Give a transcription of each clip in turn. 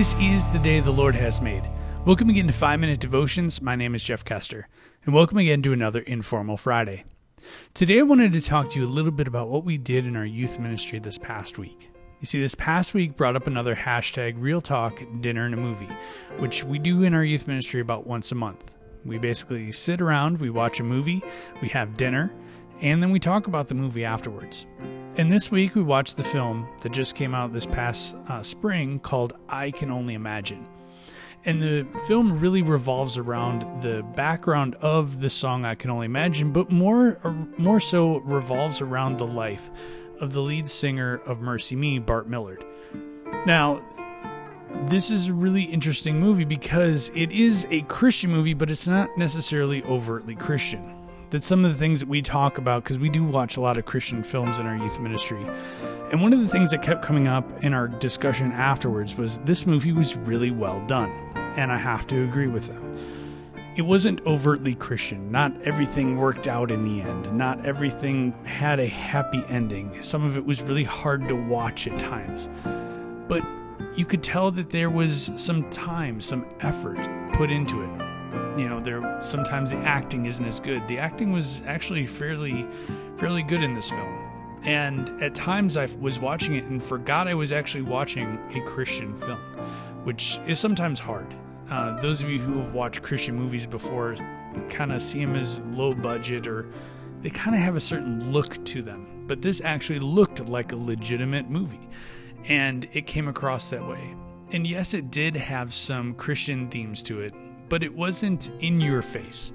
This is the day the Lord has made. Welcome again to 5 Minute Devotions. My name is Jeff Kester, and welcome again to another Informal Friday. Today I wanted to talk to you a little bit about what we did in our youth ministry this past week. You see, this past week brought up another hashtag Real Talk Dinner and a Movie, which we do in our youth ministry about once a month. We basically sit around, we watch a movie, we have dinner, and then we talk about the movie afterwards. And this week we watched the film that just came out this past uh, spring called I Can Only Imagine. And the film really revolves around the background of the song I Can Only Imagine, but more more so revolves around the life of the lead singer of MercyMe, Bart Millard. Now, this is a really interesting movie because it is a Christian movie, but it's not necessarily overtly Christian. That's some of the things that we talk about because we do watch a lot of Christian films in our youth ministry. And one of the things that kept coming up in our discussion afterwards was this movie was really well done. And I have to agree with them. It wasn't overtly Christian. Not everything worked out in the end. Not everything had a happy ending. Some of it was really hard to watch at times. But you could tell that there was some time, some effort put into it you know there sometimes the acting isn't as good. The acting was actually fairly fairly good in this film. And at times i was watching it and forgot i was actually watching a christian film which is sometimes hard. Uh, those of you who have watched christian movies before kind of see them as low budget or they kind of have a certain look to them. But this actually looked like a legitimate movie and it came across that way. And yes it did have some christian themes to it but it wasn't in your face.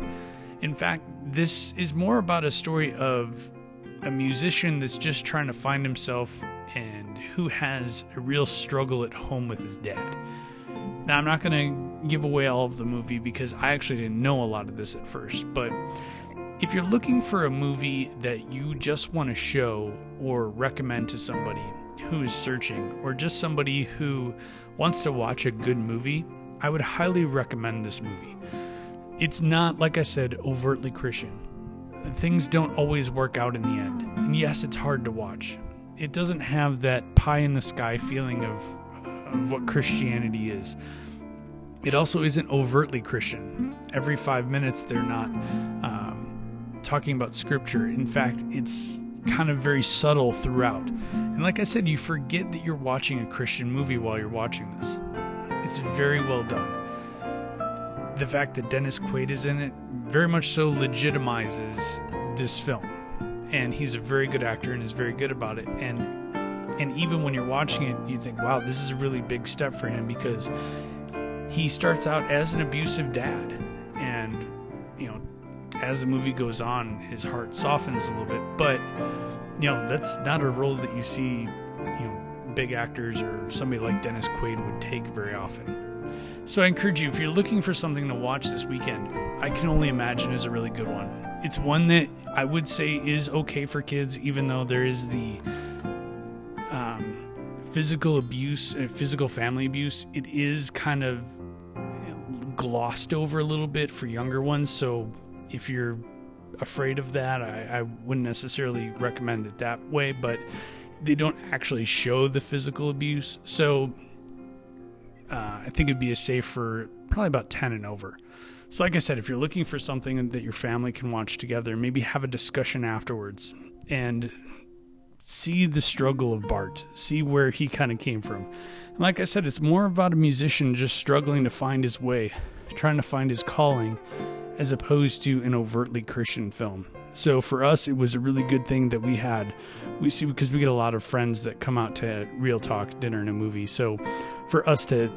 In fact, this is more about a story of a musician that's just trying to find himself and who has a real struggle at home with his dad. Now, I'm not going to give away all of the movie because I actually didn't know a lot of this at first, but if you're looking for a movie that you just want to show or recommend to somebody who is searching, or just somebody who wants to watch a good movie, I would highly recommend this movie. It's not, like I said, overtly Christian. Things don't always work out in the end. And yes, it's hard to watch. It doesn't have that pie in the sky feeling of, of what Christianity is. It also isn't overtly Christian. Every five minutes, they're not um, talking about scripture. In fact, it's kind of very subtle throughout. And like I said, you forget that you're watching a Christian movie while you're watching this. It's very well done. The fact that Dennis Quaid is in it very much so legitimizes this film. And he's a very good actor and is very good about it. And and even when you're watching it, you think, wow, this is a really big step for him because he starts out as an abusive dad. And, you know, as the movie goes on, his heart softens a little bit. But, you know, that's not a role that you see, big actors or somebody like Dennis Quaid would take very often. So I encourage you, if you're looking for something to watch this weekend, I can only imagine is a really good one. It's one that I would say is okay for kids, even though there is the um, physical abuse, uh, physical family abuse. It is kind of glossed over a little bit for younger ones. So if you're afraid of that, I, I wouldn't necessarily recommend it that way. But they don't actually show the physical abuse. So uh, I think it'd be a safe for probably about 10 and over. So, like I said, if you're looking for something that your family can watch together, maybe have a discussion afterwards and see the struggle of Bart, see where he kind of came from. And like I said, it's more about a musician just struggling to find his way, trying to find his calling, as opposed to an overtly Christian film. So for us, it was a really good thing that we had. We see because we get a lot of friends that come out to Real Talk dinner and a movie. So for us to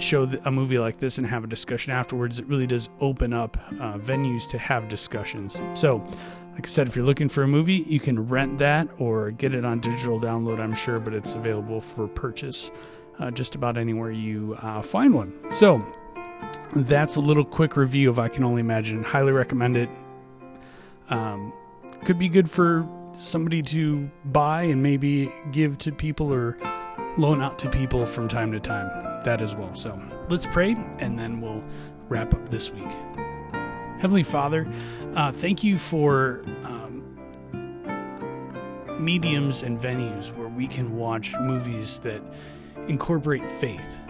show a movie like this and have a discussion afterwards, it really does open up uh, venues to have discussions. So, like I said, if you're looking for a movie, you can rent that or get it on digital download, I'm sure, but it's available for purchase uh, just about anywhere you uh, find one. So, that's a little quick review of I Can Only Imagine. Highly recommend it. Um, could be good for somebody to buy and maybe give to people or loan out to people from time to time. That as well. So let's pray and then we'll wrap up this week. Heavenly Father, uh, thank you for um, mediums and venues where we can watch movies that incorporate faith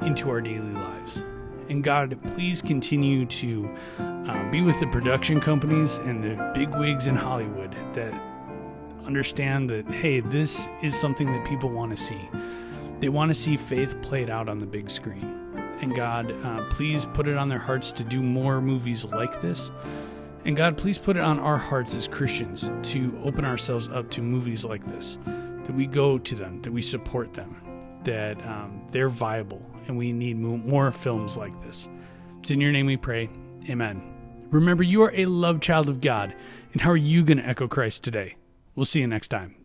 into our daily lives. And God, please continue to uh, be with the production companies and the big wigs in Hollywood that understand that, hey, this is something that people want to see. They want to see faith played out on the big screen. And God, uh, please put it on their hearts to do more movies like this. And God, please put it on our hearts as Christians to open ourselves up to movies like this, that we go to them, that we support them, that um, they're viable, and we need more films like this. It's in your name we pray. Amen. Remember, you are a loved child of God, and how are you going to echo Christ today? We'll see you next time.